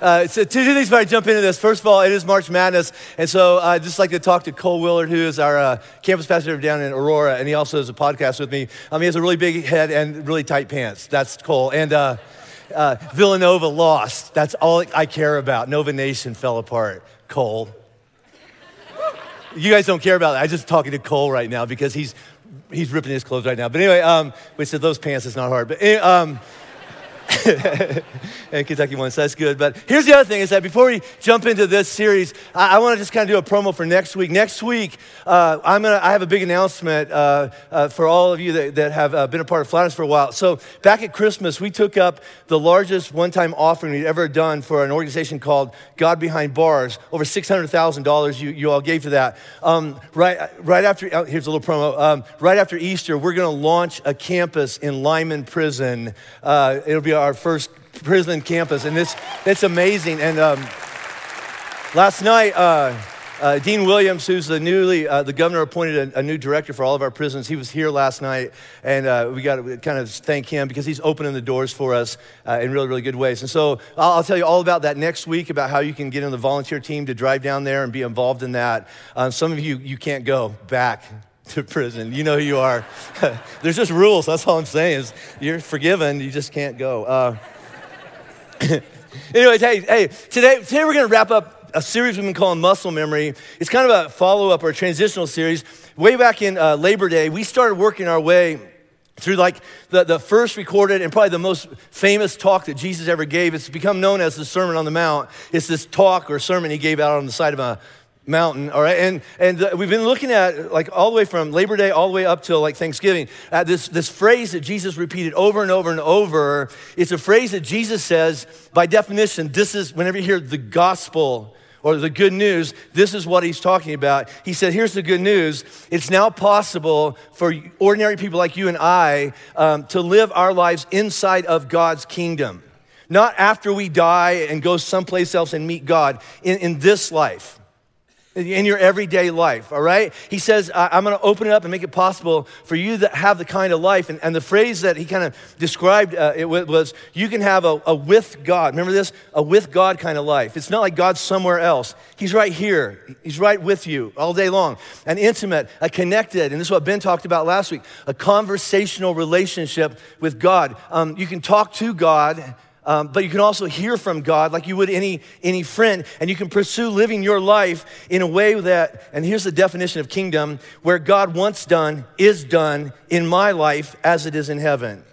Uh, so two things before I jump into this. First of all, it is March Madness, and so I'd just like to talk to Cole Willard, who is our uh, campus pastor down in Aurora, and he also does a podcast with me. Um, he has a really big head and really tight pants. That's Cole. And uh, uh, Villanova lost. That's all I care about. Nova Nation fell apart. Cole. You guys don't care about that. I'm just talking to Cole right now because he's he's ripping his clothes right now. But anyway, um, we said those pants is not hard. But um, and Kentucky won, so that's good. But here's the other thing is that before we jump into this series, I, I want to just kind of do a promo for next week. Next week, uh, I'm gonna, I have a big announcement uh, uh, for all of you that, that have uh, been a part of Flatirons for a while. So back at Christmas, we took up the largest one-time offering we'd ever done for an organization called God Behind Bars. Over $600,000 you, you all gave to that. Um, right, right after, oh, here's a little promo. Um, right after Easter, we're going to launch a campus in Limon Prison. Uh, it'll be our first prison campus, and this it's amazing. And um, last night, uh, uh, Dean Williams, who's the newly uh, the governor appointed a, a, new director for all of our prisons, he was here last night, and uh, we got to kind of thank him because he's opening the doors for us uh, in really really good ways. And so I'll, I'll, tell you all about that next week about how you can get in the volunteer team to drive down there and be involved in that. Uh, some of you you can't go back to prison. You know who you are. There's just rules. That's all I'm saying. Is you're forgiven. You just can't go. Uh, anyways, hey, hey, today, today we're going to wrap up a series we've been calling Muscle Memory. It's kind of a follow up or a transitional series. Way back in uh, Labor Day, we started working our way through like the, the first recorded and probably the most famous talk that Jesus ever gave. It's become known as the Sermon on the Mount. It's this talk or sermon he gave out on the side of a mountain all right and and we've been looking at like all the way from labor day all the way up till like thanksgiving at this this phrase that jesus repeated over and over and over it's a phrase that jesus says by definition this is whenever you hear the gospel or the good news, this is what he's talking about. He said, Here's the good news. It's now possible for ordinary people like you and I um, to live our lives inside of God's kingdom. Not after we die and go someplace else and meet God, in, in this life in your everyday life, all right? He says, I'm going to open it up and make it possible for you to have the kind of life. And, and the phrase that he kind of described uh, it was, you can have a, a with God. Remember this? A with God kind of life. It's not like God's somewhere else. He's right here. He's right with you all day long. An intimate, a connected, and this is what Ben talked about last week, a conversational relationship with God. Um, you can talk to God um, but you can also hear from God like you would any, any friend, and you can pursue living your life in a way that, and here's the definition of kingdom, where God wants done is done in my life as it is in heaven.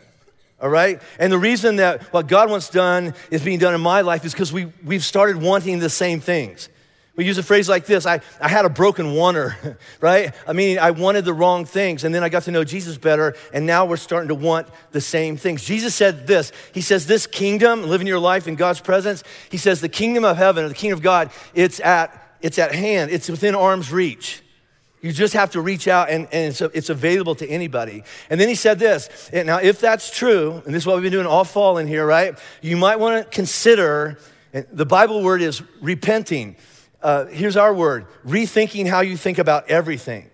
All right? And the reason that what God wants done is being done in my life is because we, we've started wanting the same things. We use a phrase like this I, I had a broken wanter, right? I mean, I wanted the wrong things, and then I got to know Jesus better, and now we're starting to want the same things. Jesus said this He says, This kingdom, living your life in God's presence, He says, the kingdom of heaven, or the kingdom of God, it's at, it's at hand, it's within arm's reach. You just have to reach out and, and it's, it's, available to anybody. And then he said this. Now, if that's true, and this is what we've been doing all fall in here, right? You might want to consider, the Bible word is repenting uh, here's our word rethinking how you think about everything.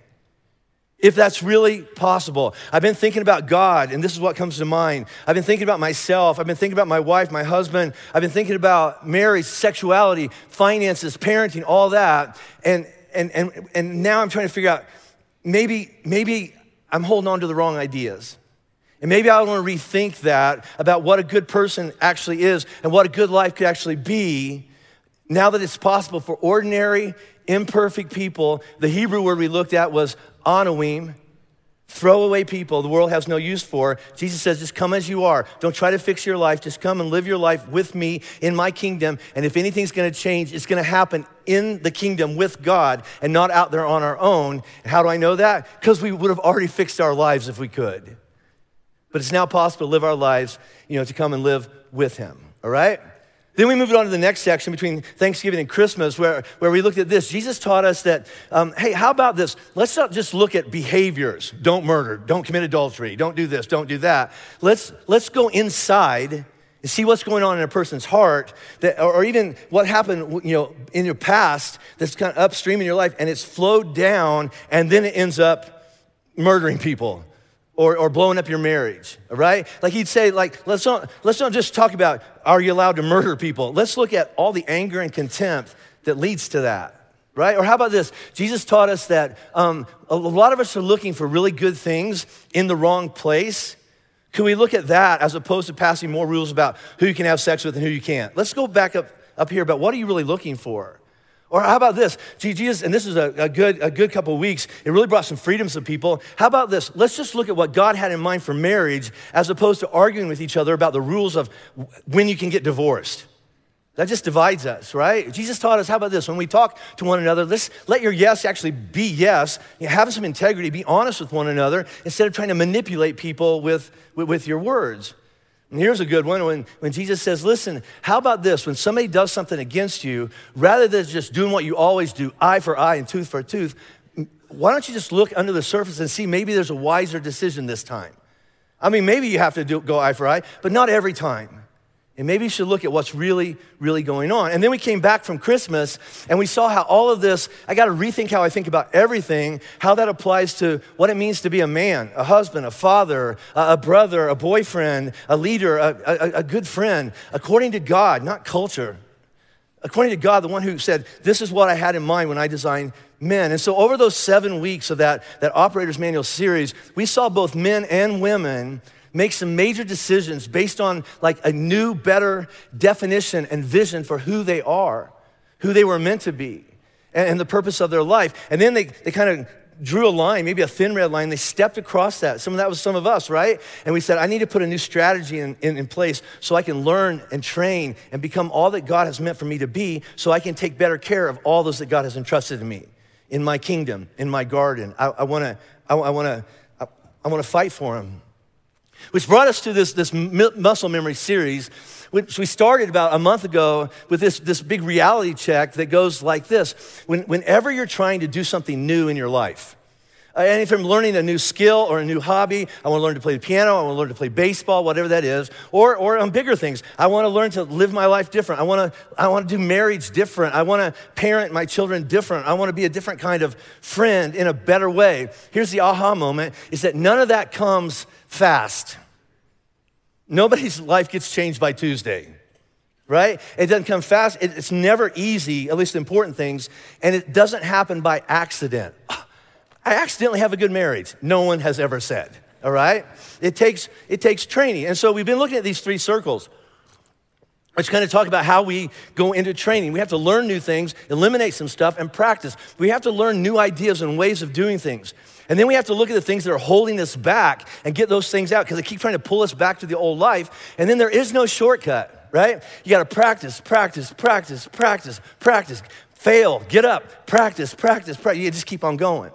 If that's really possible. I've been thinking about God, and this is what comes to mind. I've been thinking about myself. I've been thinking about my wife, my husband. I've been thinking about marriage, sexuality, finances, parenting, all that. And, and, and, and now I'm trying to figure out maybe, maybe I'm holding on to the wrong ideas. And maybe I want to rethink that about what a good person actually is and what a good life could actually be now that it's possible for ordinary, imperfect people, the Hebrew word we looked at was anawim, throwaway people the world has no use for. Jesus says, just come as you are. Don't try to fix your life. Just come and live your life with me in my kingdom. And if anything's going to change, it's going to happen in the kingdom with God and not out there on our own. How do I know that? Because we would have already fixed our lives if we could. But it's now possible to live our lives, you know, to come and live with Him. All right? Then we moved on to the next section between Thanksgiving and Christmas, where, where we looked at this. Jesus taught us that, um, hey, how about this? Let's not just look at behaviors. Don't murder, don't commit adultery, don't do this, don't do that. Let's, let's go inside and see what's going on in a person's heart, that, or even what happened you know, in your past that's kind of upstream in your life, and it's flowed down, and then it ends up murdering people or, or blowing up your marriage, right? Like he'd say, like, let's not, let's not just talk about are you allowed to murder people? Let's look at all the anger and contempt that leads to that, right? Or how about this? Jesus taught us that um, a lot of us are looking for really good things in the wrong place. Can we look at that as opposed to passing more rules about who you can have sex with and who you can't? Let's go back up, up here about what are you really looking for? Or how about this? Jesus, and this is a, a, good, a good couple weeks, it really brought some freedoms to people. How about this? Let's just look at what God had in mind for marriage as opposed to arguing with each other about the rules of when you can get divorced. That just divides us, right? Jesus taught us, how about this? When we talk to one another, let's let your yes actually be yes. You have some integrity, be honest with one another instead of trying to manipulate people with, with, with your words. And here's a good one when, when Jesus says, Listen, how about this? When somebody does something against you, rather than just doing what you always do, eye for eye and tooth for tooth, why don't you just look under the surface and see maybe there's a wiser decision this time? I mean, maybe you have to do, go eye for eye, but not every time. And maybe you should look at what's really, really going on. And then we came back from Christmas and we saw how all of this, I got to rethink how I think about everything, how that applies to what it means to be a man, a husband, a father, a, brother, a boyfriend, a leader, a, a, a good friend, according to God, not culture. According to God, the one who said, This is what I had in mind when I designed men. And so, over those seven weeks of that, that Operator's Manual series, we saw both men and women make some major decisions based on like a new, better definition and vision for who they are, who they were meant to be, and, and the purpose of their life. And then they, they kind of drew a line, maybe a thin red line. They stepped across that. Some of that was some of us, right? And we said, I need to put a new strategy in, in, in, place so I can learn and train and become all that God has meant for me to be so I can take better care of all those that God has entrusted to me in my kingdom, in my garden. I, I wanna, I, I wanna, I, I wanna fight for Him. Which brought us to this, this muscle memory series, which we started about a month ago with this, this big reality check that goes like this. When, whenever you're trying to do something new in your life, uh, and if I'm learning a new skill or a new hobby, I want to learn to play the piano, I want to learn to play baseball, whatever that is, or, or on bigger things, I want to learn to live my life different. I want to, I want to do marriage different. I want to parent my children different. I want to be a different kind of friend in a better way. Here's the aha moment is that none of that comes fast. Nobody's life gets changed by Tuesday, right? It doesn't come fast. It's never easy, at least important things, and it doesn't happen by accident. I accidentally have a good marriage. No one has ever said, all right? It takes, it takes training. And so we've been looking at these three circles. Let's kind of talk about how we go into training. We have to learn new things, eliminate some stuff, and practice. We have to learn new ideas and ways of doing things. And then we have to look at the things that are holding us back and get those things out because they keep trying to pull us back to the old life. And then there is no shortcut, right? You got to practice, practice, practice, practice, practice. Fail, get up, practice, practice, practice. You just keep on going.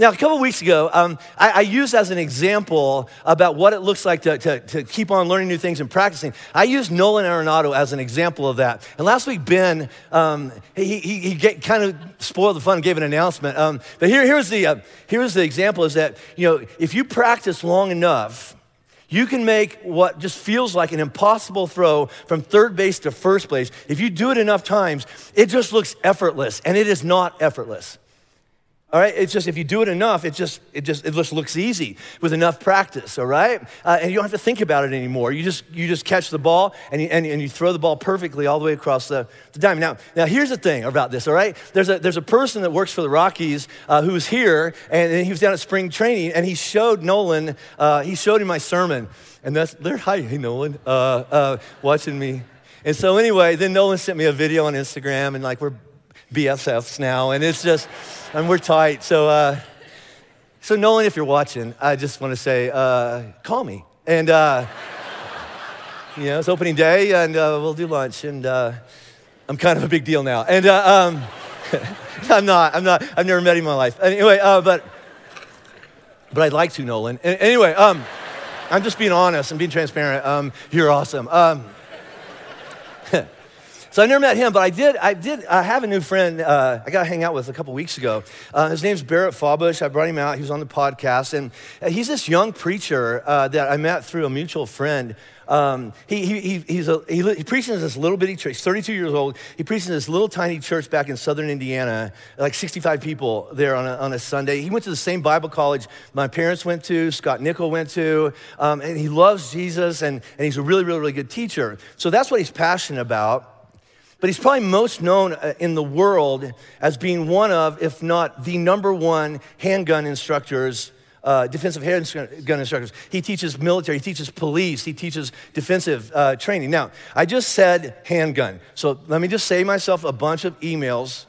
Now, a couple weeks ago, um, I, I, used as an example about what it looks like to, to, to, keep on learning new things and practicing. I used Nolan Arenado as an example of that. And last week, Ben, um, he, he, he get, kind of spoiled the fun and gave an announcement. Um, but here, here's, the, uh, here's the example is that, you know, if you practice long enough, you can make what just feels like an impossible throw from third base to first base. If you do it enough times, it just looks effortless, and it is not effortless. All right, it's just if you do it enough, it just it just it just looks easy with enough practice. All right, uh, and you don't have to think about it anymore. You just you just catch the ball and you, and, and you throw the ball perfectly all the way across the, the diamond. Now now here's the thing about this. All right, there's a there's a person that works for the Rockies uh, who's here and he was down at spring training and he showed Nolan uh, he showed him my sermon and that's there. Hi, hey Nolan, uh, uh, watching me. And so anyway, then Nolan sent me a video on Instagram and like we're BFFs now, and it's just, and we're tight. So, uh, so Nolan, if you're watching, I just want to say, uh, call me. And, uh, you know, it's opening day, and uh, we'll do lunch. And uh, I'm kind of a big deal now. And uh, um, I'm not, I'm not, I've never met him in my life. Anyway, uh, but, but I'd like to, Nolan. Anyway, um, I'm just being honest and being transparent. Um, you're awesome. Um, So I never met him, but I did. I did. I have a new friend. Uh, I got to hang out with a couple weeks ago. Uh, his name's Barrett Fawbush. I brought him out. He was on the podcast, and uh, he's this young preacher uh, that I met through a mutual friend. Um, he, he, he's a, he, he preaches in this little bitty church. He's 32 years old. He preaches in this little tiny church back in southern Indiana, like 65 people there on a, on a Sunday. He went to the same Bible college my parents went to, Scott Nickel went to, um, and he loves Jesus, and, and he's a really, really, really good teacher. So that's what he's passionate about. But he's probably most known uh, in the world as being one of, if not the number one handgun instructors uh, defensive handgun instructors. He teaches military, he teaches police, he teaches defensive uh, training. Now, I just said handgun. So let me just save myself a bunch of emails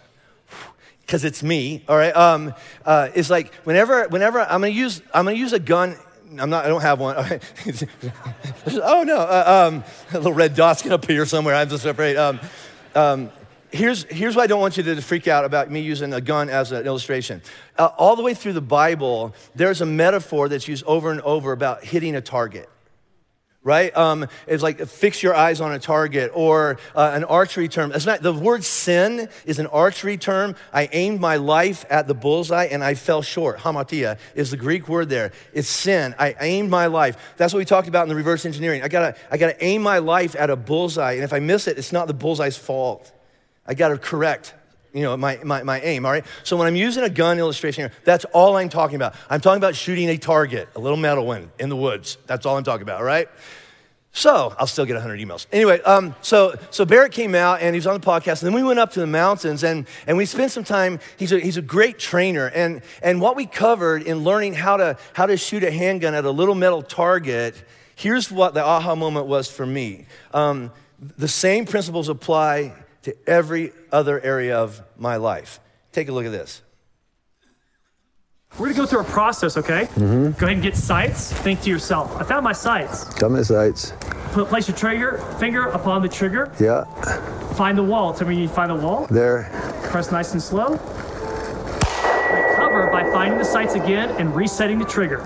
because it's me, all right? Um, uh, it's like whenever, whenever I'm gonna use, I'm gonna use a gun I'm not, I don't have one. oh no, uh, um, a little red dot's gonna appear somewhere. I'm just afraid. Um, um, here's, here's why I don't want you to freak out about me using a gun as an illustration. Uh, all the way through the Bible, there's a metaphor that's used over and over about hitting a target. Right? Um, it's like fix your eyes on a target or uh, an archery term. It's not, the word sin is an archery term. I aimed my life at the bullseye and I fell short. Hamartia is the Greek word there. It's sin. I aimed my life. That's what we talked about in the reverse engineering. I gotta, I gotta aim my life at a bullseye. And if I miss it, it's not the bullseye's fault. I got to correct you know, my, my, my aim, all right? So when I'm using a gun illustration here, that's all I'm talking about. I'm talking about shooting a target, a little metal one in the woods. That's all I'm talking about, all right? So I'll still get 100 emails. Anyway, um, so, so Barrett came out and he was on the podcast. And then we went up to the mountains and, and we spent some time. He's a, he's a great trainer. And, and what we covered in learning how to, how to shoot a handgun at a little metal target, here's what the aha moment was for me. Um, the same principles apply to every other area of my life. Take a look at this. We're gonna go through a process, okay? Mm-hmm. Go ahead and get sights. Think to yourself, I found my sights. Got my sights. Put, place your trigger finger upon the trigger. Yeah. Find the wall. Tell me you find the wall. There. Press nice and slow. Recover by finding the sights again and resetting the trigger.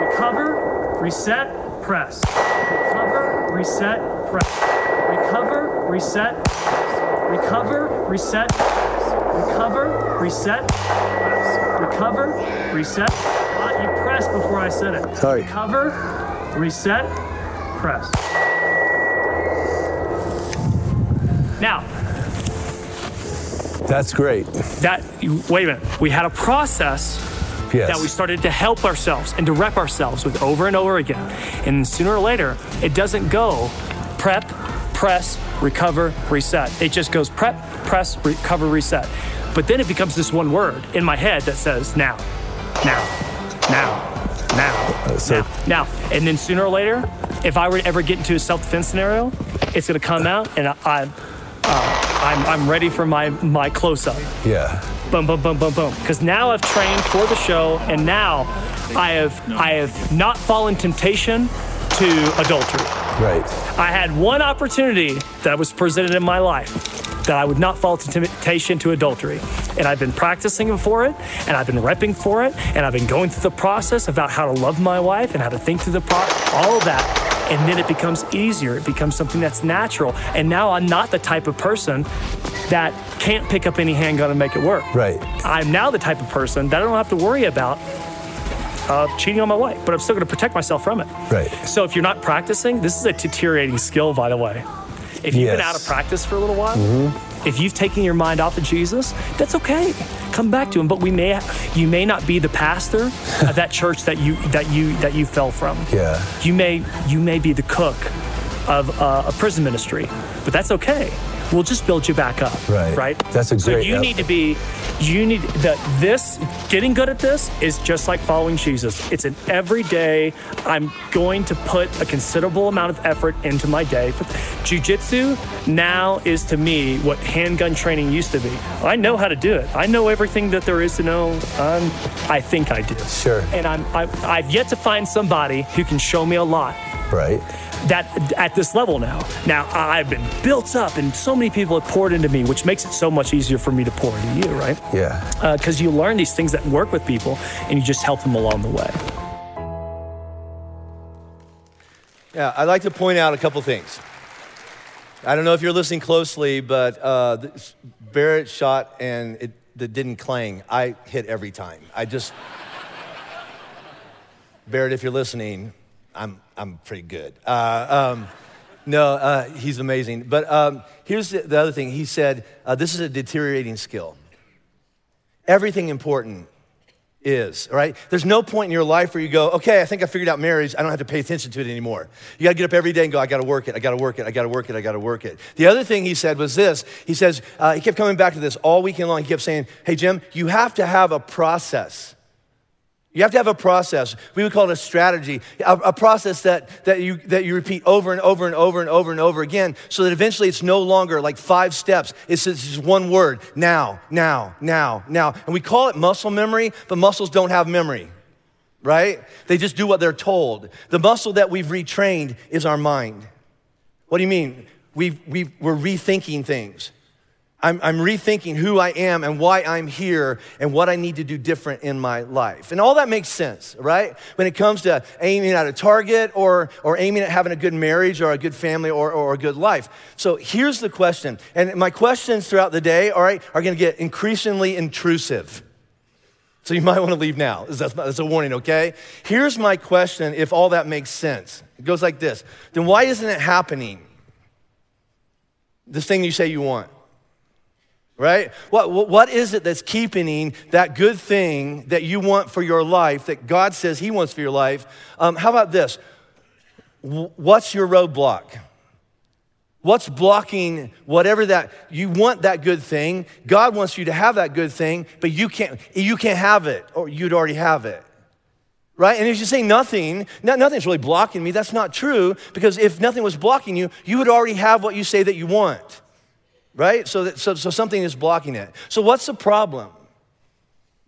Recover, reset, press. Recover, reset, press. Recover, reset, recover, reset, recover, reset. Recover, reset. Uh, you pressed before I said it. Sorry. Recover, reset, press. Now, That's great. that wait a minute. We had a process Yes. that we started to help ourselves and to rep ourselves with over and over again. And sooner or later, it doesn't go prep, press, recover, reset. It just goes prep, press, recover, reset. But then it becomes this one word in my head that says now, now, now, now, so- now, now. And then sooner or later, if I were to ever get into a self-defense scenario, it's going to come out, and I, I'm, uh, I'm, I'm ready for my my close-up Yeah. boom, boom, boom, boom, boom. Because now I've trained for the show, and now I have I have not fallen temptation to adultery. Right. I had one opportunity that was presented in my life that I would not fall to temptation to adultery. And I've been practicing for it, and I've been repping for it, and I've been going through the process about how to love my wife and how to think through the pro all of that. And then it becomes easier. It becomes something that's natural. And now I'm not the type of person that can't pick up any handgun and make it work. Right. I'm now the type of person that I don't have to worry about uh, cheating on my wife, but I'm still going to protect myself from it. Right. So if you're not practicing, this is a deteriorating skill, by the way. If you've been Yes. Mm-hmm. out of practice for a little while, if you've taken your mind off of Jesus, that's okay. Come back to Him. But we may, you may not be the pastor of that church that you that you that you fell from. Yeah. You may you may be the cook of uh, a prison ministry, but that's okay. We'll just build you back up. Right. Right. That's a So you need to be. You need that. This getting good at this is just like following Jesus. It's an everyday. I'm going to put a considerable amount of effort into my day. Jiu-jitsu now is to me what handgun training used to be. I know how to do it. I know everything that there is to know. Um, I think I do. Sure. And I'm, I, I've yet to find somebody who can show me a lot Right. That at this level now. Now I've been built up, and so many people have poured into me, which makes it so much easier for me to pour into you, right? Yeah. Because you learn these things that work with people, and you just help them along the way. Yeah, I'd like to point out a couple things. I don't know if you're listening closely, but uh, Barrett shot and it, it didn't clang. I hit every time. I just. Barrett, if you're listening, I'm, I'm pretty good. Uh, um, no, uh, he's amazing. But um, here's the, the, other thing. He said, uh, This is a deteriorating skill. Everything important is, right? There's no point in your life where you go, okay, I think I figured out marriage. I don't have to pay attention to it anymore. You gotta get up every day and go, I gotta work it, I gotta work it, I gotta work it, I gotta work it. The other thing he said was this he says, uh, he kept coming back to this all weekend long. He kept saying, hey, Jim, you have to have a process. You have to have a process. We would call it a strategy, a, a, process that, that, you, that you repeat over and over and over and over and over again so that eventually it's no longer like five steps. It's just one word now, now, now, now. And we call it muscle memory, but muscles don't have memory, right? They just do what they're told. The muscle that we've retrained is our mind. What do you mean? We've, we've, we're rethinking things. I'm, I'm, rethinking who I am and why I'm here and what I need to do different in my life. And all that makes sense, right? When it comes to aiming at a target or, or aiming at having a good marriage or a good family or, or a good life. So here's the question. And my questions throughout the day, all right, are going to get increasingly intrusive. So you might want to leave now. That's, that's a warning, okay? Here's my question if all that makes sense. It goes like this Then why isn't it happening? This thing you say you want right? What, what is it that's keeping that good thing that you want for your life, that God says He wants for your life? Um, how about this? What's your roadblock? What's blocking whatever that you want that good thing? God wants you to have that good thing, but you can't you can't have it, or you'd already have it. Right? And if you say nothing, nothing's really blocking me, that's not true, because if nothing was blocking you, you would already have what you say that you want right? So, that, so, so something is blocking it. So, what's the problem?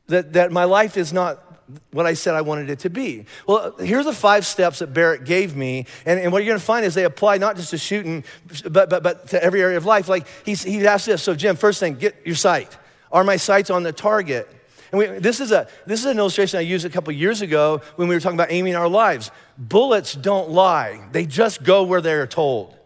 That, that my life is not what I said I wanted it to be. Well, here's the five steps that Barrett gave me. And, and what you're going to find is they apply not just to shooting, but, but, but to every area of life. Like he's, he asked this. So, Jim, first thing, get your sight. Are my sights on the target? And we, this, is a, this is an illustration I used a couple years ago when we were talking about aiming our lives. Bullets don't lie, they just go where they're told.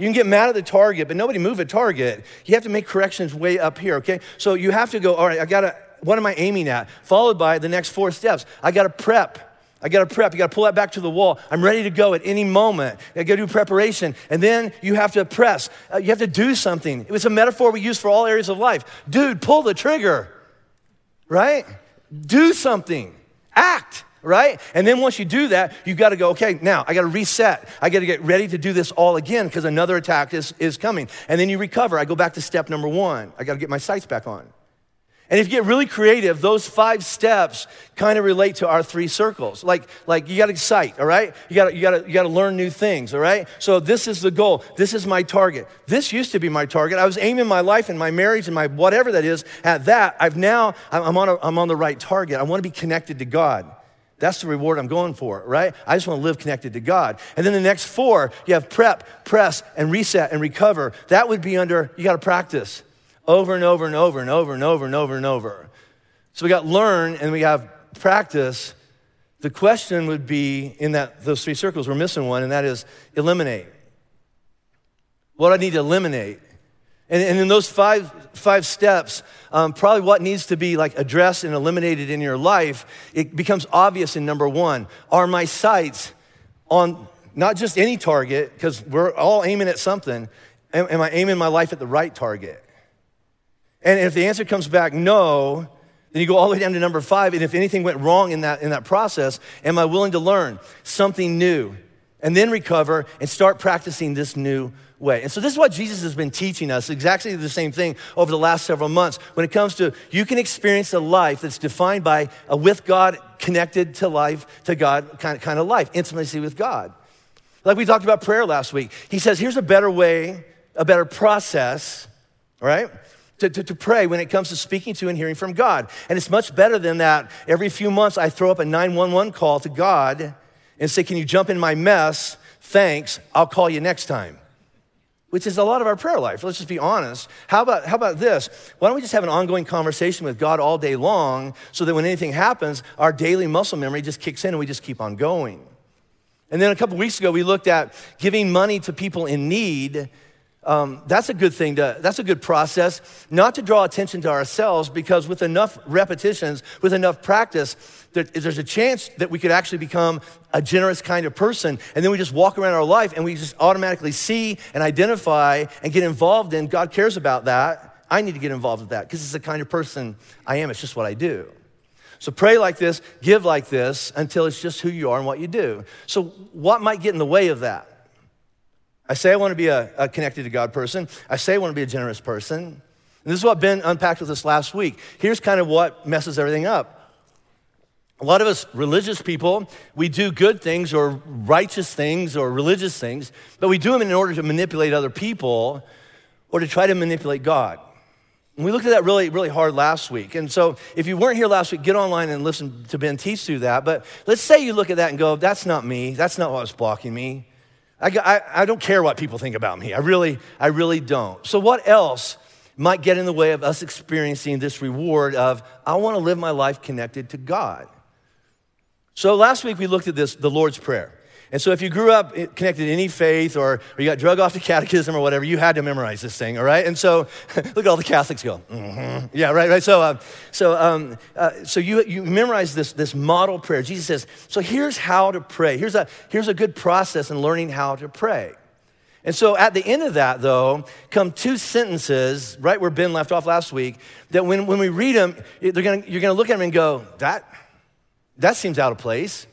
You can get mad at the target, but nobody move a target. You have to make corrections way up here, okay? So you have to go, all right, I gotta, what am I aiming at? Followed by the next four steps. I gotta prep. I gotta prep. You gotta pull that back to the wall. I'm ready to go at any moment. I gotta do preparation. And then you have to press. Uh, you have to do something. It was a metaphor we use for all areas of life. Dude, pull the trigger, right? Do something. Act right? And then once you do that, you got to go, okay, now I got to reset. I got to get ready to do this all again because another attack is, is coming. And then you recover. I go back to step number one. I got to get my sights back on. And if you get really creative, those five steps kind of relate to our three circles. Like, like you got to sight, all right? You got you got you got to learn new things, all right? So this is the goal. This is my target. This used to be my target. I was aiming my life and my marriage and my whatever that is at that. I've now I'm on a, I'm on the right target. I want to be connected to God. That's the reward I'm going for, right? I just want to live connected to God. And then the next four, you have prep, press, and reset and recover. That would be under, you got to practice over and over and over and over and over and over and over. So we got learn and we have practice. The question would be in that those three circles, we're missing one, and that is eliminate. What I need to eliminate? And, and in those five, five steps, um, probably what needs to be like addressed and eliminated in your life, it becomes obvious in number one. Are my sights on not just any target, because we're all aiming at something, am, am I aiming my life at the right target? And if the answer comes back no, then you go all the way down to number five. And if anything went wrong in that, in that process, am I willing to learn something new and then recover and start practicing this new way. And so this is what Jesus has been teaching us, exactly the same thing over the last several months. When it comes to you can experience a life that's defined by a with God, connected to life, to God kind of, kind of life, intimacy with God. Like we talked about prayer last week. He says, here's a better way, a better process, right? To, to, to, pray when it comes to speaking to and hearing from God. And it's much better than that. Every few months, I throw up a 911 call to God and say, Can you jump in my mess? Thanks, I'll call you next time which is a lot of our prayer life. Let's just be honest. How about, how about this? Why don't we just have an ongoing conversation with God all day long so that when anything happens, our daily muscle memory just kicks in and we just keep on going? And then a couple weeks ago, we looked at giving money to people in need um, that's a good thing to, that's a good process, not to draw attention to ourselves because with enough repetitions, with enough practice, there, there's a chance that we could actually become a generous kind of person. And then we just walk around our life and we just automatically see and identify and get involved in God cares about that. I need to get involved with that because it's the kind of person I am. It's just what I do. So pray like this, give like this until it's just who you are and what you do. So, what might get in the way of that? I say I want to be a, a connected to God person. I say I want to be a generous person. And this is what Ben unpacked with us last week. Here's kind of what messes everything up. A lot of us religious people, we do good things or righteous things or religious things, but we do them in order to manipulate other people or to try to manipulate God. And we looked at that really, really hard last week. And so if you weren't here last week, get online and listen to Ben teach through that. But let's say you look at that and go, that's not me. That's not what was blocking me. I, I, I don't care what people think about me. I really, I really don't. So what else might get in the way of us experiencing this reward of, I want to live my life connected to God? So last week we looked at this, the Lord's Prayer. And so if you grew up connected to any faith or, or you got drug off to catechism or whatever, you had to memorize this thing, all right? And so look at all the Catholics go, mm-hmm. yeah, right, right. So, uh, so, um, uh, so you, you memorize this, this model prayer. Jesus says, so here's how to pray. Here's a, here's a good process in learning how to pray. And so at the end of that, though, come two sentences, right where Ben left off last week, that when, when we read them, they're gonna, you're going to look at them and go, that, that seems out of place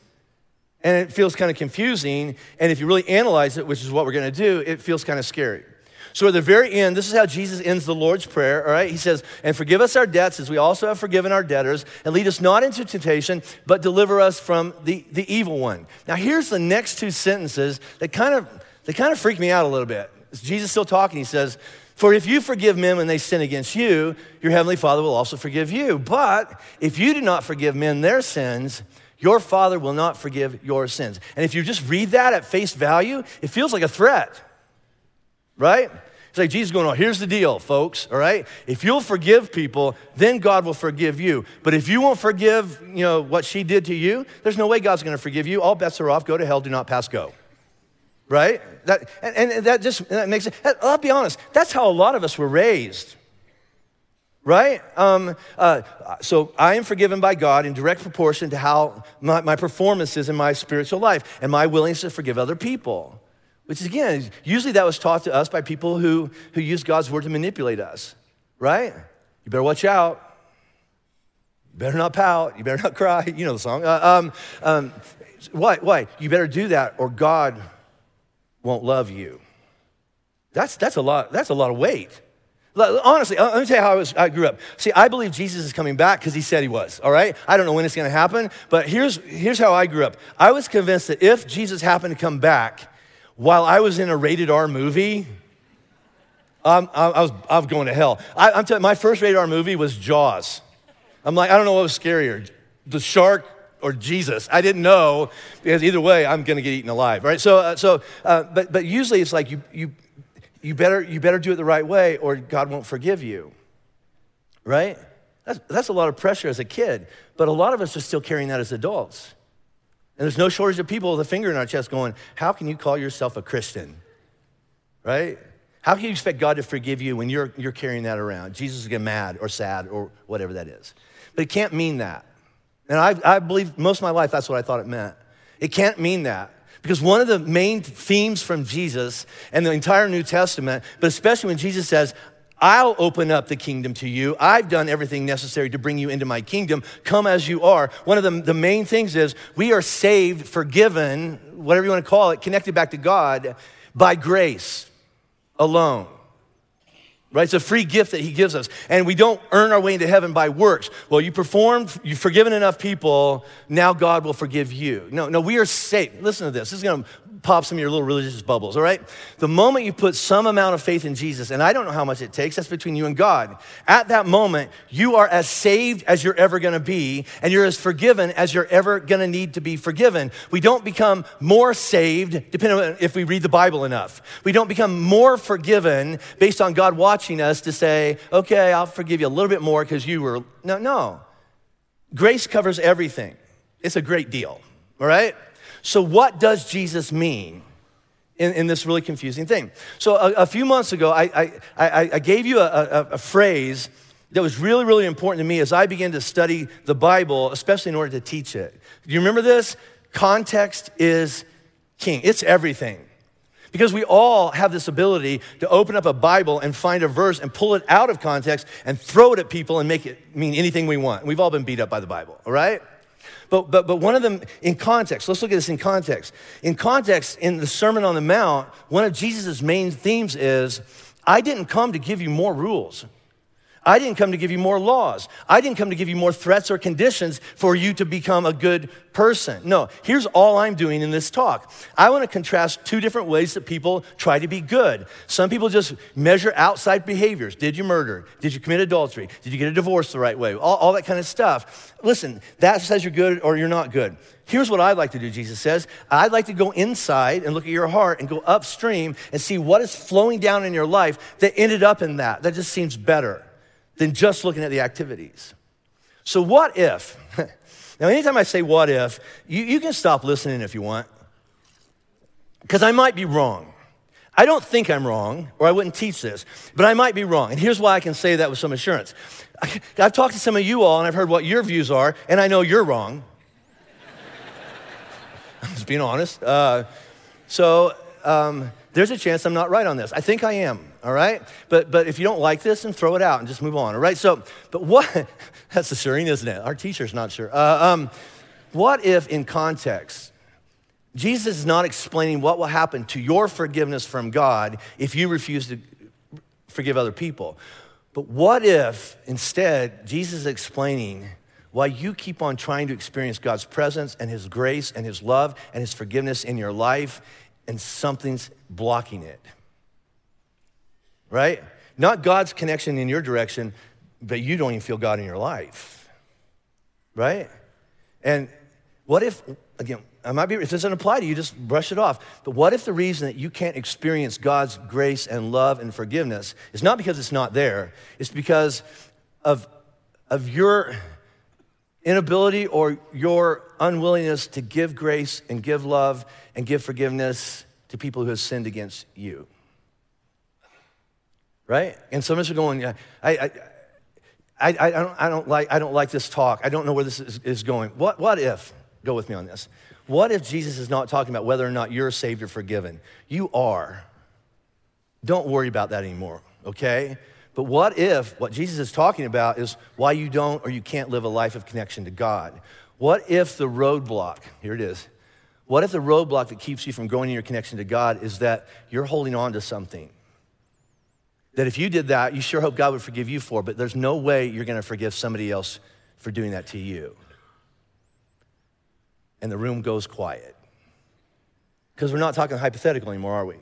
and it feels kind of confusing. And if you really analyze it, which is what we're going to do, it feels kind of scary. So at the very end, this is how Jesus ends the Lord's Prayer, all right? He says, And forgive us our debts as we also have forgiven our debtors, and lead us not into temptation, but deliver us from the, the evil one. Now, here's the next two sentences that kind of, they kind of freak me out a little bit. It's Jesus still talking. He says, For if you forgive men when they sin against you, your heavenly Father will also forgive you. But if you do not forgive men their sins, your father will not forgive your sins. And if you just read that at face value, it feels like a threat, right? It's like Jesus going, oh, here's the deal, folks, all right? If you'll forgive people, then God will forgive you. But if you won't forgive, you know, what she did to you, there's no way God's gonna forgive you. All bets are off. Go to hell, do not pass go. Right? That, and, and that just that makes it, I'll be honest, that's how a lot of us were raised right? Um, uh, so I am forgiven by God in direct proportion to how my, my performance is in my spiritual life and my willingness to forgive other people. Which again, usually that was taught to us by people who, who use God's word to manipulate us, right? You better watch out. You better not pout. You better not cry. You know the song. Uh, um, um, why? Why? You better do that or God won't love you. That's, that's, a, lot, that's a lot of weight. Honestly, let me tell you how I, was, I grew up. See, I believe Jesus is coming back because he said he was, all right? I don't know when it's going to happen, but here's, here's how I grew up. I was convinced that if Jesus happened to come back while I was in a rated R movie, I, I, was, I was going to hell. I, am telling my first rated R movie was Jaws. I'm like, I don't know what was scarier, the shark or Jesus. I didn't know because either way, I'm going to get eaten alive, right? So, uh, so uh, but, but usually it's like you, you, you better, you better do it the right way or God won't forgive you. Right? That's, that's a lot of pressure as a kid, but a lot of us are still carrying that as adults. And there's no shortage of people with a finger in our chest going, How can you call yourself a Christian? Right? How can you expect God to forgive you when you're, you're carrying that around? Jesus is get mad or sad or whatever that is. But it can't mean that. And I, I believe most of my life that's what I thought it meant. It can't mean that. Because one of the main themes from Jesus and the entire New Testament, but especially when Jesus says, I'll open up the kingdom to you. I've done everything necessary to bring you into my kingdom. Come as you are. One of the, the main things is we are saved, forgiven, whatever you want to call it, connected back to God by grace alone right? It's a free gift that he gives us. And we don't earn our way into heaven by works. Well, you performed, you've forgiven enough people, now God will forgive you. No, no, we are saved. Listen to this. This is going to pop some of your little religious bubbles, all right? The moment you put some amount of faith in Jesus, and I don't know how much it takes, that's between you and God. At that moment, you are as saved as you're ever gonna be, and you're as forgiven as you're ever gonna need to be forgiven. We don't become more saved, depending on if we read the Bible enough. We don't become more forgiven based on God watching us to say, okay, I'll forgive you a little bit more because you were. No, no. Grace covers everything. It's a great deal, all right? So, what does Jesus mean in, in this really confusing thing. So a, a few months ago, I, I, I, I gave you a, a, a phrase that was really, really important to me as I began to study the Bible, especially in order to teach it. Do you remember this? Context is king, it's everything. Because we all have this ability to open up a Bible and find a verse and pull it out of context and throw it at people and make it mean anything we want. We've all been beat up by the Bible, all right? But, but, but one of them in context, let's look at this in context. In context, in the Sermon on the Mount, one of Jesus' main themes is I didn't come to give you more rules. I didn't come to give you more laws. I didn't come to give you more threats or conditions for you to become a good person. No, here's all I'm doing in this talk. I want to contrast two different ways that people try to be good. Some people just measure outside behaviors. Did you murder? Did you commit adultery? Did you get a divorce the right way? All, all that kind of stuff. Listen, that says you're good or you're not good. Here's what I'd like to do, Jesus says. I'd like to go inside and look at your heart and go upstream and see what is flowing down in your life that ended up in that. That just seems better than just looking at the activities. So, what if? Now, anytime I say what if, you, you can stop listening if you want, because I might be wrong. I don't think I'm wrong, or I wouldn't teach this, but I might be wrong. And here's why I can say that with some assurance. I, have talked to some of you all, and I've heard what your views are, and I know you're wrong. I'm just being honest. Uh, so, um, there's a chance I'm not right on this. I think I am, all right? But, but if you don't like this, then throw it out and just move on, all right? So, but what, that's assuring, isn't it? Our teacher's not sure. Uh, um, what if, in context, Jesus is not explaining what will happen to your forgiveness from God if you refuse to forgive other people? But what if, instead, Jesus is explaining why you keep on trying to experience God's presence and His grace and His love and His forgiveness in your life and something's blocking it. Right? Not God's connection in your direction, but you don't even feel God in your life. Right? And what if, again, I might be, if this doesn't apply to you, just brush it off. But what if the reason that you can't experience God's grace and love and forgiveness is not because it's not there, it's because of, of your inability or your unwillingness to give grace and give love and give forgiveness to people who have sinned against you. Right? And some of us are going, I, I, I, I, don't, I, don't, like, I don't like this talk. I don't know where this is, is going. What, what if, go with me on this, what if Jesus is not talking about whether or not you're saved or forgiven? You are. Don't worry about that anymore, okay? But what if what Jesus is talking about is why you don't or you can't live a life of connection to God? What if the roadblock, here it is, what if the roadblock that keeps you from growing in your connection to God is that you're holding on to something? That if you did that, you sure hope God would forgive you for, but there's no way you're going to forgive somebody else for doing that to you. And the room goes quiet. Because we're not talking hypothetical anymore, are we?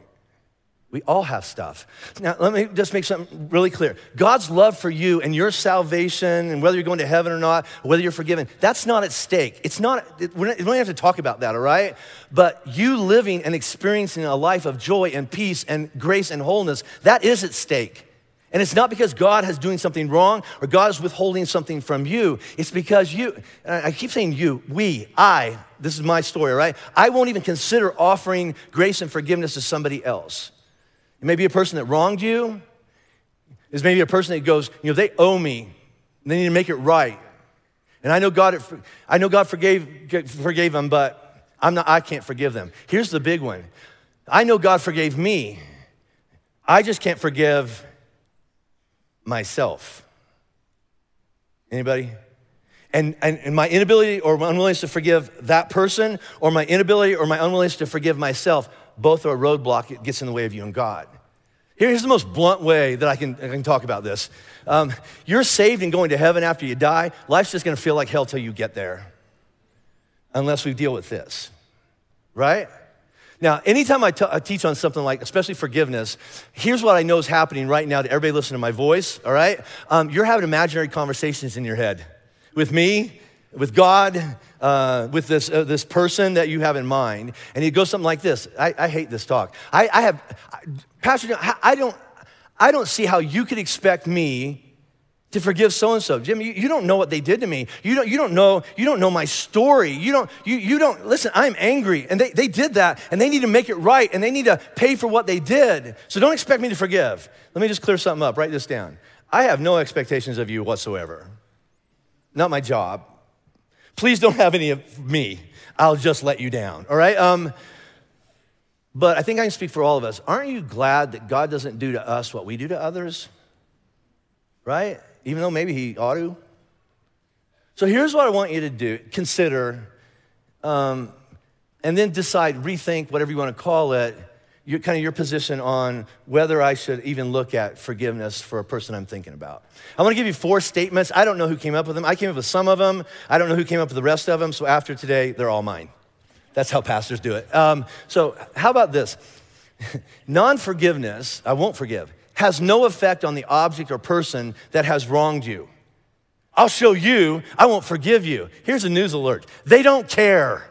We all have stuff. Now, let me just make something really clear. God's love for you and your salvation, and whether you're going to heaven or not, whether you're forgiven, that's not at stake. It's not, we don't have to talk about that, all right? But you living and experiencing a life of joy and peace and grace and wholeness, that is at stake. And it's not because God is doing something wrong or God is withholding something from you. It's because you, I keep saying you, we, I, this is my story, right? I won't even consider offering grace and forgiveness to somebody else. It may be a person that wronged you. It's maybe a person that goes, you know, they owe me. They need to make it right. And I know God, I know God forgave, forgave them, but I'm not, I can't forgive them. Here's the big one. I know God forgave me. I just can't forgive myself. Anybody? And, and, and my inability or my unwillingness to forgive that person, or my inability or my unwillingness to forgive myself, both are a roadblock. It gets in the way of you and God. Here's the most blunt way that I can, I can talk about this. Um, you're saved and going to heaven after you die. Life's just gonna feel like hell till you get there, unless we deal with this, right? Now, anytime I, t- I teach on something like, especially forgiveness, here's what I know is happening right now to everybody listening to my voice, all right? Um, you're having imaginary conversations in your head with me, with God, uh, with this, uh, this person that you have in mind. And he goes something like this I, I hate this talk. I, I have, Pastor, I don't, I don't see how you could expect me to forgive so and so. Jim, you, you, don't know what they did to me. You don't, you don't know, you don't know my story. You don't, you, you don't, listen, I'm angry. And they, they did that and they need to make it right and they need to pay for what they did. So don't expect me to forgive. Let me just clear something up. Write this down. I have no expectations of you whatsoever. Not my job. Please don't have any of me. I'll just let you down, all right? Um, but I think I can speak for all of us. Aren't you glad that God doesn't do to us what we do to others? Right? Even though maybe He ought to. So here's what I want you to do consider, um, and then decide, rethink, whatever you want to call it, your, kind of your position on whether I should even look at forgiveness for a person I'm thinking about. I want to give you four statements. I don't know who came up with them. I came up with some of them. I don't know who came up with the rest of them. So after today, they're all mine. That's how pastors do it. Um, so, how about this? non forgiveness, I won't forgive, has no effect on the object or person that has wronged you. I'll show you, I won't forgive you. Here's a news alert they don't care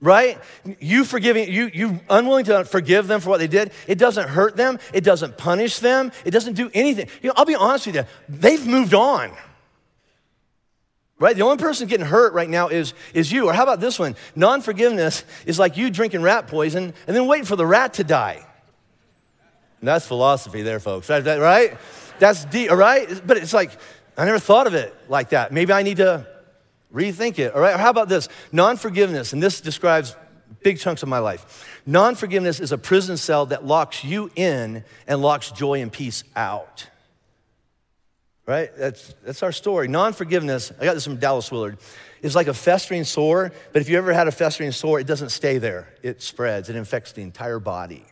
right? You forgiving, you, you unwilling to forgive them for what they did, it doesn't hurt them, it doesn't punish them, it doesn't do anything. You know, I'll be honest with you, they've moved on. Right? The only person getting hurt right now is, is you. Or how about this one? Non forgiveness is like you drinking rat poison and then waiting for the rat to die. And that's philosophy there, folks. Right? That's deep, all right? But it's like, I never thought of it like that. Maybe I need to Rethink it. All right. How about this? Non forgiveness, and this describes big chunks of my life. Non forgiveness is a prison cell that locks you in and locks joy and peace out. Right? That's, that's our story. Non forgiveness, I got this from Dallas Willard, is like a festering sore, but if you ever had a festering sore, it doesn't stay there. It spreads, it infects the entire body.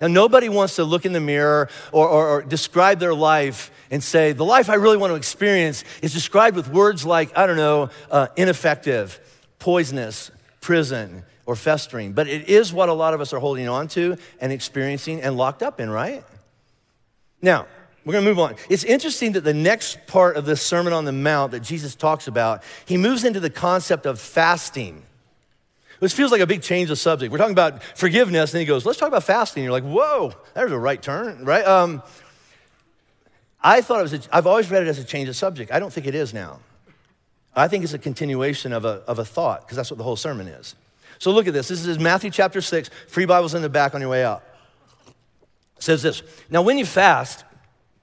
Now, nobody wants to look in the mirror or, or, or, describe their life and say, the life I really want to experience is described with words like, I don't know, uh, ineffective, poisonous, prison, or festering. But it is what a lot of us are holding on to and experiencing and locked up in, right? Now, we're going to move on. It's interesting that the next part of this Sermon on the Mount that Jesus talks about, he moves into the concept of fasting. This feels like a big change of subject. We're talking about forgiveness, and he goes, let's talk about fasting. You're like, whoa, there's a right turn, right? Um, I thought it was, I've always read it as a change of subject. I don't think it is now. I think it's a continuation of a, of a thought, because that's what the whole sermon is. So look at this. This is Matthew chapter 6. Free Bibles in the back on your way out. It says this Now, when you fast,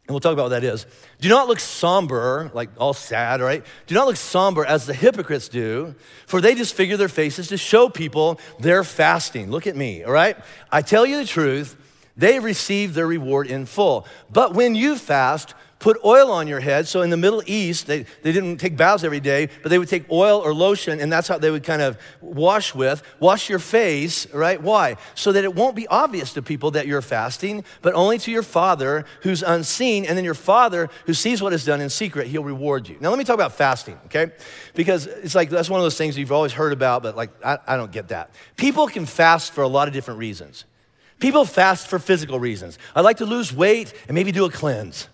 and we'll talk about what that is. Do not look somber, like all sad, right? Do not look somber as the hypocrites do, for they disfigure their faces to show people they're fasting. Look at me, all right? I tell you the truth, they receive their reward in full. But when you fast, put oil on your head. So in the Middle East, they, they didn't take baths every day, but they would take oil or lotion, and that's how they would kind of wash with. Wash your face, right? Why? So that it won't be obvious to people that you're fasting, but only to your Father who's unseen, and then your Father who sees what is done in secret, he'll reward you. Now, let me talk about fasting, okay? Because it's like that's one of those things you've always heard about, but like, I, I don't get that. People can fast for a lot of different reasons. People fast for physical reasons. I'd like to lose weight and maybe do a cleanse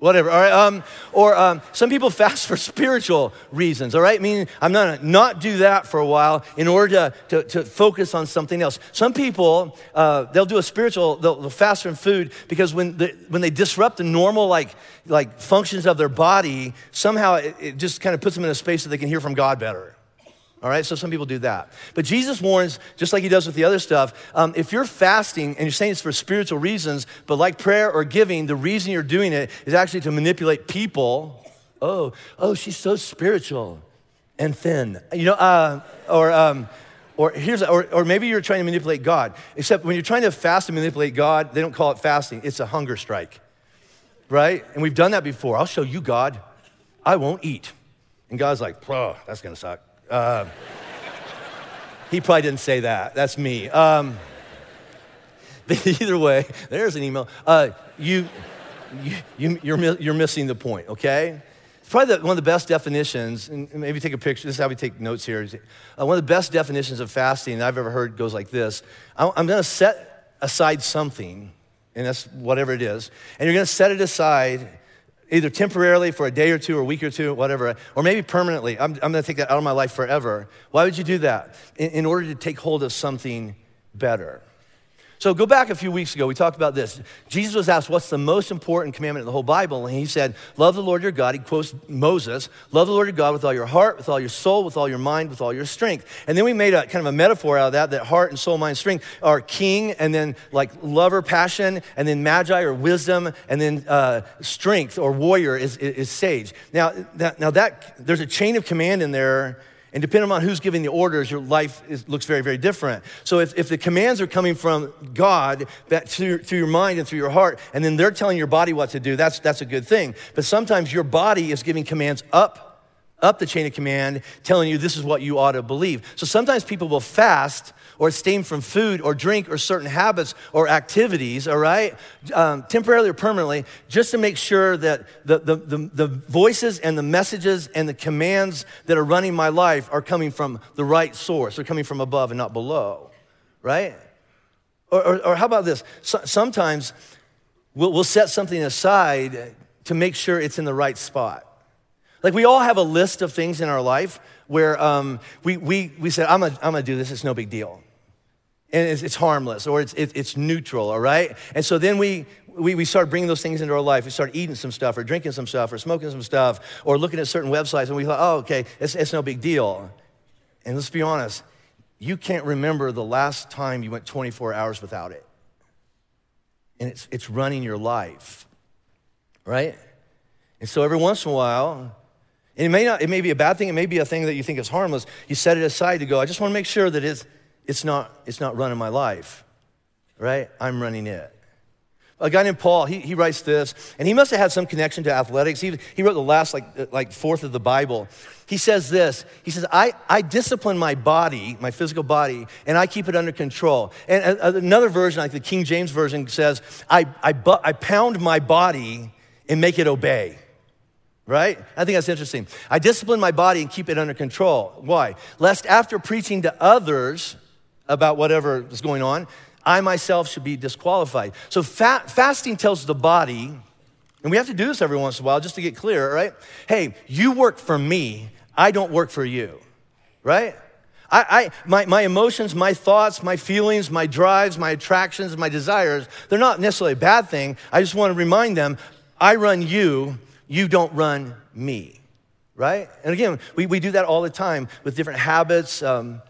whatever, all right? Um, or um, some people fast for spiritual reasons, all right? Meaning, I'm gonna not do that for a while in order to, to, to focus on something else. Some people, uh, they'll do a spiritual, they'll, they'll fast from food because when, the, when they disrupt the normal, like, like functions of their body, somehow it, it just kind of puts them in a space that they can hear from God better. All right, so some people do that. But Jesus warns, just like he does with the other stuff, um, if you're fasting and you're saying it's for spiritual reasons, but like prayer or giving, the reason you're doing it is actually to manipulate people. Oh, oh, she's so spiritual and thin. You know, uh, or, um, or here's, or, or maybe you're trying to manipulate God. Except when you're trying to fast and manipulate God, they don't call it fasting, it's a hunger strike, right? And we've done that before. I'll show you, God, I won't eat. And God's like, that's gonna suck. Uh, he probably didn't say that. That's me. Um, either way, there's an email. Uh, you, you, you, you're, you're missing the point, okay? It's probably the, one of the best definitions, and maybe take a picture. This is how we take notes here. Uh, one of the best definitions of fasting I've ever heard goes like this I'm going to set aside something, and that's whatever it is, and you're going to set it aside either temporarily for a day or two or a week or two, whatever, or maybe permanently. I'm, I'm going to take that out of my life forever. Why would you do that? In, in order to take hold of something better. So go back a few weeks ago, we talked about this. Jesus was asked, What's the most important commandment in the whole Bible? And he said, Love the Lord your God. He quotes Moses, Love the Lord your God with all your heart, with all your soul, with all your mind, with all your strength. And then we made a kind of a metaphor out of that, that heart and soul, mind, strength are king, and then like lover, passion, and then magi or wisdom, and then uh, strength or warrior is, is, is sage. Now, that, now that there's a chain of command in there and depending on who's giving the orders, your life is, looks very, very different. So if, if the commands are coming from God that through, through your mind and through your heart, and then they're telling your body what to do, that's, that's a good thing. But sometimes your body is giving commands up up the chain of command, telling you this is what you ought to believe. So sometimes people will fast or abstain from food or drink or certain habits or activities, all right, um, temporarily or permanently, just to make sure that the, the, the, the voices and the messages and the commands that are running my life are coming from the right source. They're coming from above and not below, right? Or, or, or how about this? So, sometimes we'll, we'll set something aside to make sure it's in the right spot. Like we all have a list of things in our life where um, we, we, we said, I'm gonna, I'm gonna do this, it's no big deal and it's, it's harmless or it's, it, it's neutral, all right? And so then we, we, we start bringing those things into our life. We start eating some stuff or drinking some stuff or smoking some stuff or looking at certain websites and we thought, oh, okay, it's, it's no big deal. And let's be honest, you can't remember the last time you went 24 hours without it. And it's, it's running your life, right? And so every once in a while, and it may not, it may be a bad thing, it may be a thing that you think is harmless, you set it aside to go, I just want to make sure that it's, it's not, it's not running my life, right? I'm running it. A guy named Paul, he, he writes this, and he must have had some connection to athletics. He, he wrote the last, like, like fourth of the Bible. He says this He says, I, I discipline my body, my physical body, and I keep it under control. And uh, another version, like the King James Version, says, I, I, bu- I pound my body and make it obey right? I think that's interesting. I discipline my body and keep it under control. Why? Lest after preaching to others about whatever is going on, I myself should be disqualified. So fa- fasting tells the body, and we have to do this every once in a while just to get clear, right? Hey, you work for me, I don't work for you, right? I, I, my, my emotions, my thoughts, my feelings, my drives, my attractions, my desires, they're not necessarily a bad thing. I just want to remind them I run you, you don't run me, right? And again, we, we do that all the time with different habits. Um,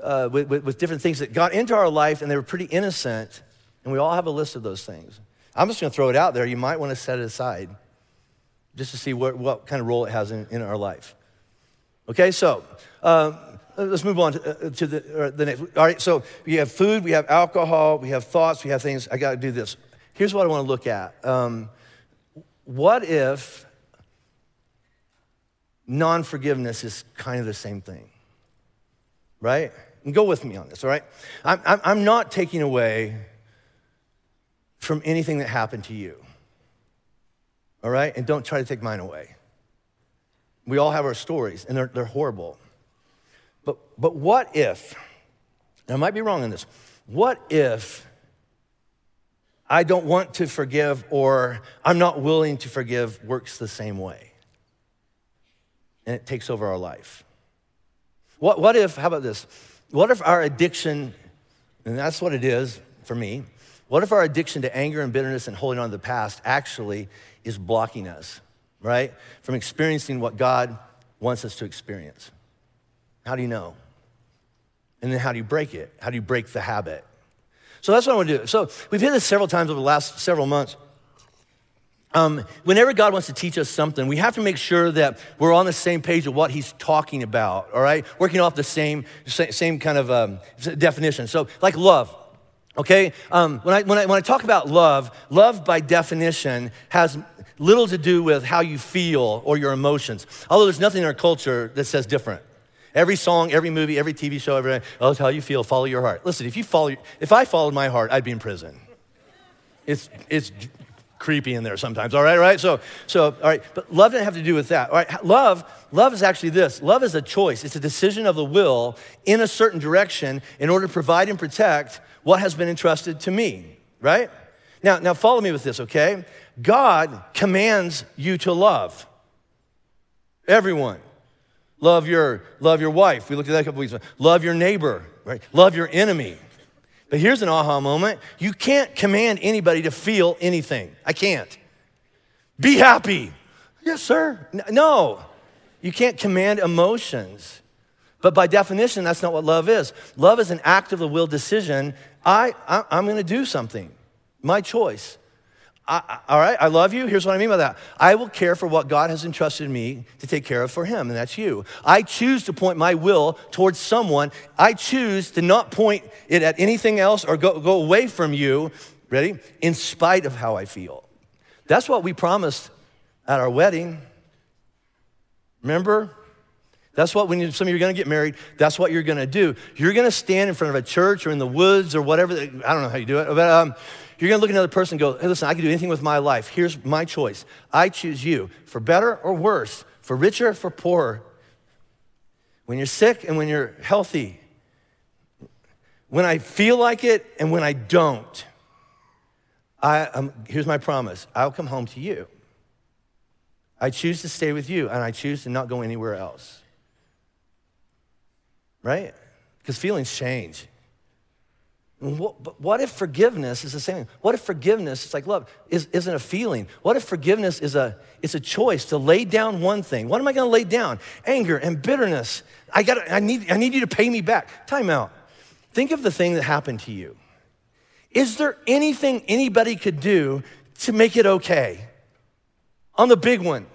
uh, with, with, with different things that got into our life and they were pretty innocent, and we all have a list of those things. I'm just going to throw it out there. You might want to set it aside just to see what, what kind of role it has in, in our life. Okay, so uh, let's move on to, uh, to the, uh, the next. All right, so we have food, we have alcohol, we have thoughts, we have things. I got to do this. Here's what I want to look at. Um, what if non forgiveness is kind of the same thing? Right? And go with me on this, all right? I'm, I'm not taking away from anything that happened to you, all right? And don't try to take mine away. We all have our stories, and they're, they're horrible. But, but what if, I might be wrong on this, what if I don't want to forgive or I'm not willing to forgive works the same way? And it takes over our life. What, what if, how about this? What if our addiction, and that's what it is for me, what if our addiction to anger and bitterness and holding on to the past actually is blocking us, right, from experiencing what God wants us to experience? How do you know? And then how do you break it? How do you break the habit? So that's what I want to do. So we've hit this several times over the last several months. Um, whenever God wants to teach us something, we have to make sure that we're on the same page of what He's talking about, all right? Working off the same, same kind of um, definition. So, like love, okay? Um, when, I, when, I, when I talk about love, love by definition has little to do with how you feel or your emotions, although there's nothing in our culture that says different. Every song, every movie, every TV show, every, oh, it's how you feel, follow your heart. Listen, if you follow, if I followed my heart, I'd be in prison. It's, it's creepy in there sometimes. All right, right? So, so all right, but love doesn't have to do with that. All right, love, love is actually this. Love is a choice. It's a decision of the will in a certain direction in order to provide and protect what has been entrusted to me. Right? Now, now follow me with this, okay? God commands you to love everyone. Love your, love your wife. We looked at that a couple weeks ago. Love your neighbor, right? Love your enemy. But here's an aha moment you can't command anybody to feel anything. I can't. Be happy. Yes, sir. No, you can't command emotions. But by definition, that's not what love is. Love is an act of the will decision. I, I, am going to do something, my choice. I, all right, I love you. Here's what I mean by that. I will care for what God has entrusted me to take care of for Him, and that's you. I choose to point my will towards someone. I choose to not point it at anything else or go, go away from you, ready, in spite of how I feel. That's what we promised at our wedding. Remember? That's what, when you, some of you are gonna get married, that's what you're gonna do. You're gonna stand in front of a church or in the woods or whatever, I don't know how you do it, but um, you're gonna look at another person and go, hey, listen, I can do anything with my life. Here's my choice. I choose you for better or worse, for richer, or for poorer. When you're sick and when you're healthy, when I feel like it and when I don't, I, um, here's my promise I'll come home to you. I choose to stay with you and I choose to not go anywhere else. Right? Because feelings change. What, what if forgiveness is the same? What if forgiveness, it's like love, is, isn't a feeling? What if forgiveness is a, it's a choice to lay down one thing? What am I gonna lay down? Anger and bitterness. I, got I, need, I need you to pay me back. Time out. Think of the thing that happened to you. Is there anything anybody could do to make it okay? On the big one.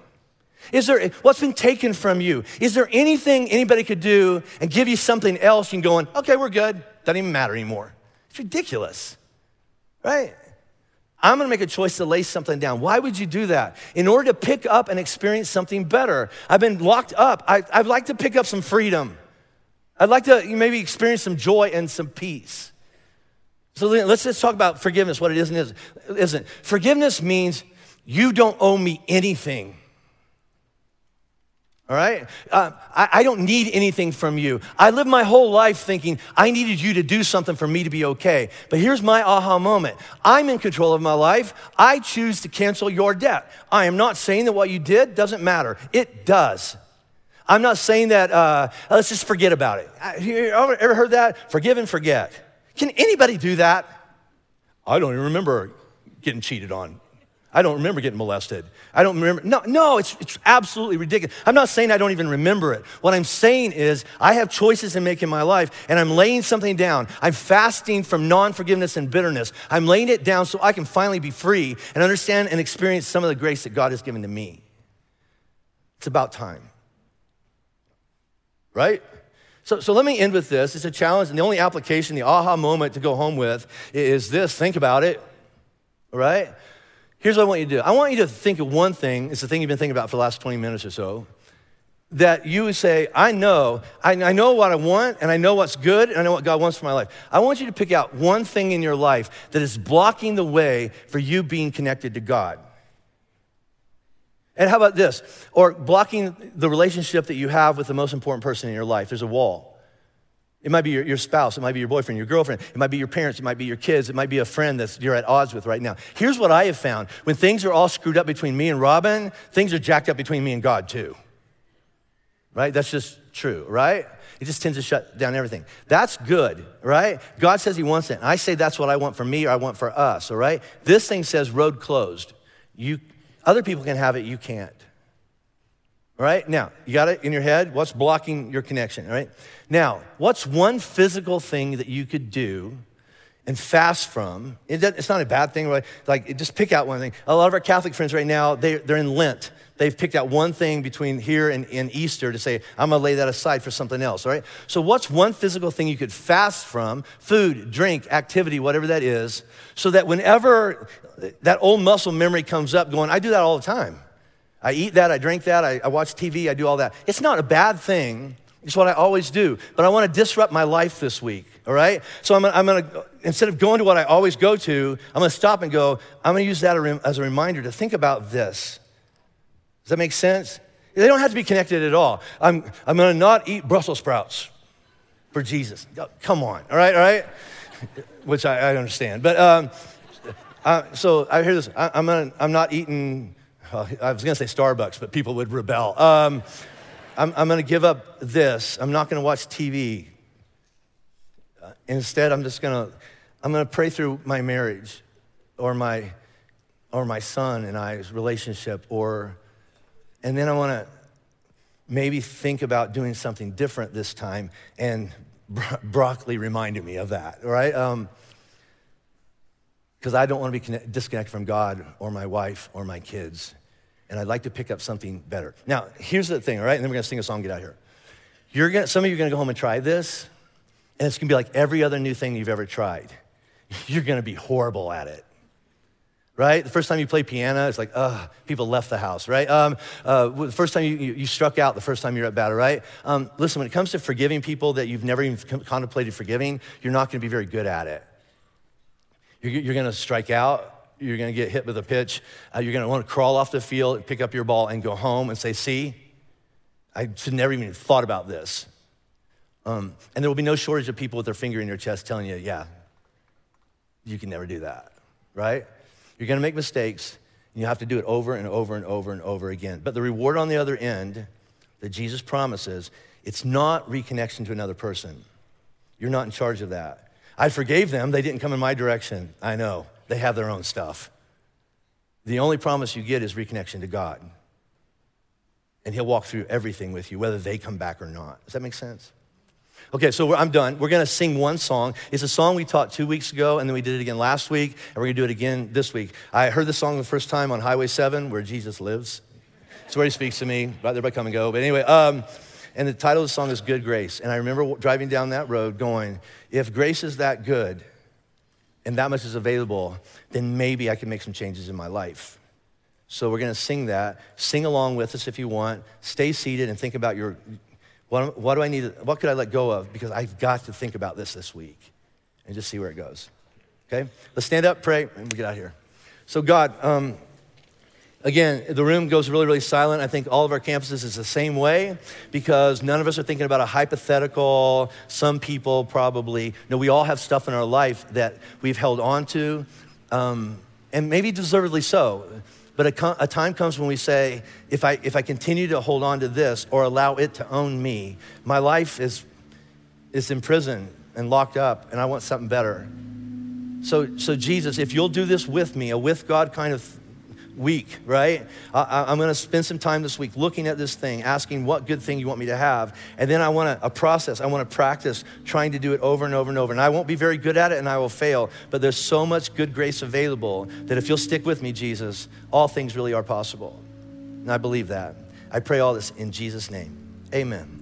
Is there what's been taken from you? Is there anything anybody could do and give you something else and going, okay, we're good. Doesn't even matter anymore. It's ridiculous, right? I'm gonna make a choice to lay something down. Why would you do that? In order to pick up and experience something better. I've been locked up. I, would like to pick up some freedom. I'd like to maybe experience some joy and some peace. So let's just talk about forgiveness, what it is and isn't. Forgiveness means you don't owe me anything. All right? Uh, I, I, don't need anything from you. I lived my whole life thinking I needed you to do something for me to be okay. But here's my aha moment I'm in control of my life. I choose to cancel your debt. I am not saying that what you did doesn't matter, it does. I'm not saying that, uh, let's just forget about it. You ever heard that? Forgive and forget. Can anybody do that? I don't even remember getting cheated on. I don't remember getting molested. I don't remember. No, no, it's, it's absolutely ridiculous. I'm not saying I don't even remember it. What I'm saying is I have choices to make in my life, and I'm laying something down. I'm fasting from non forgiveness and bitterness. I'm laying it down so I can finally be free and understand and experience some of the grace that God has given to me. It's about time. Right? So, so let me end with this. It's a challenge, and the only application, the aha moment to go home with is this think about it. All right? Here's what I want you to do I want you to think of one thing, it's the thing you've been thinking about for the last 20 minutes or so, that you would say, I know, I, I, know what I want, and I know what's good, and I know what God wants for my life. I want you to pick out one thing in your life that is blocking the way for you being connected to God. And how about this? Or blocking the relationship that you have with the most important person in your life. There's a wall. It might be your, your, spouse, it might be your boyfriend, your girlfriend, it might be your parents, it might be your kids, it might be a friend that you're at odds with right now. Here's what I have found when things are all screwed up between me and Robin, things are jacked up between me and God too. Right? That's just true, right? It just tends to shut down everything. That's good, right? God says He wants it. I say that's what I want for me or I want for us, all right? This thing says road closed. You, other people can have it, you can't. All right, now, you got it in your head? What's blocking your connection, all right? Now, what's one physical thing that you could do and fast from? It's not a bad thing, right? Like, just pick out one thing. A lot of our Catholic friends right now, they, they're in Lent. They've picked out one thing between here and, and Easter to say, I'm gonna lay that aside for something else, all right? So, what's one physical thing you could fast from? Food, drink, activity, whatever that is, so that whenever that old muscle memory comes up, going, I do that all the time. I eat that, I drink that, I, I watch TV, I do all that. It's not a bad thing. It's what I always do. But I want to disrupt my life this week, all right? So I'm I'm gonna, instead of going to what I always go to, I'm gonna stop and go, I'm gonna use that as a reminder to think about this. Does that make sense? They don't have to be connected at all. I'm, I'm gonna not eat Brussels sprouts for Jesus. Come on, all right, all right? Which I, I understand. But um, uh, so I hear this I, I'm, gonna, I'm not eating I was going to say Starbucks, but people would rebel. Um, I'm, I'm going to give up this. I'm not going to watch TV. Uh, instead, I'm just going to I'm going to pray through my marriage or my or my son and I's relationship or and then I want to maybe think about doing something different this time and bro- broccoli reminded me of that, right? Um, because I don't want to be disconnected from God or my wife or my kids. And I'd like to pick up something better. Now, here's the thing, all right? And then we're to sing a song, get out here. You're gonna, some of you are to go home and try this, and it's to be like every other new thing you've ever tried. You're to be horrible at it. Right? The first time you play piano, it's like, ugh, people left the house, right? Um, uh, the first time you, you, you, struck out, the first time you're at battle, right? Um, listen, when it comes to forgiving people that you've never even contemplated forgiving, you're not going to be very good at it. You're, you're going to strike out. You're going to get hit with a pitch. Uh, you're going to want to crawl off the field, pick up your ball, and go home and say, see, I should never even thought about this. Um, and there will be no shortage of people with their finger in your chest telling you, yeah, you can never do that, right? You're going to make mistakes, and you have to do it over and over and over and over again. But the reward on the other end that Jesus promises, it's not reconnection to another person. You're not in charge of that. I forgave them. They didn't come in my direction. I know. They have their own stuff. The only promise you get is reconnection to God. And He'll walk through everything with you, whether they come back or not. Does that make sense? Okay, so I'm done. We're gonna sing one song. It's a song we taught two weeks ago, and then we did it again last week, and we're gonna do it again this week. I heard this song the first time on Highway 7, where Jesus lives. It's where He speaks to me. Right there by come and go. But anyway, um, and the title of the song is Good Grace. And I remember driving down that road going, if grace is that good and that much is available, then maybe I can make some changes in my life. So we're going to sing that. Sing along with us if you want. Stay seated and think about your what, what do I need? what could I let go of? Because I've got to think about this this week and just see where it goes. Okay? Let's stand up, pray, and we get out of here. So, God, um, Again, the room goes really, really silent. I think all of our campuses is the same way because none of us are thinking about a hypothetical. Some people probably, no, we all have stuff in our life that we've held on to, um, and maybe deservedly so. But a, a, time comes when we say, if I, if I continue to hold on to this or allow it to own me, my life is, is in prison and locked up, and I want something better. So, so Jesus, if you'll do this with me, a with God kind of week, right? I, am going to spend some time this week looking at this thing, asking what good thing you want me to have. And then I want to, a process, I want to practice trying to do it over and over and over. And I won't be very good at it and I will fail, but there's so much good grace available that if you'll stick with me, Jesus, all things really are possible. And I believe that. I pray all this in Jesus' name. Amen.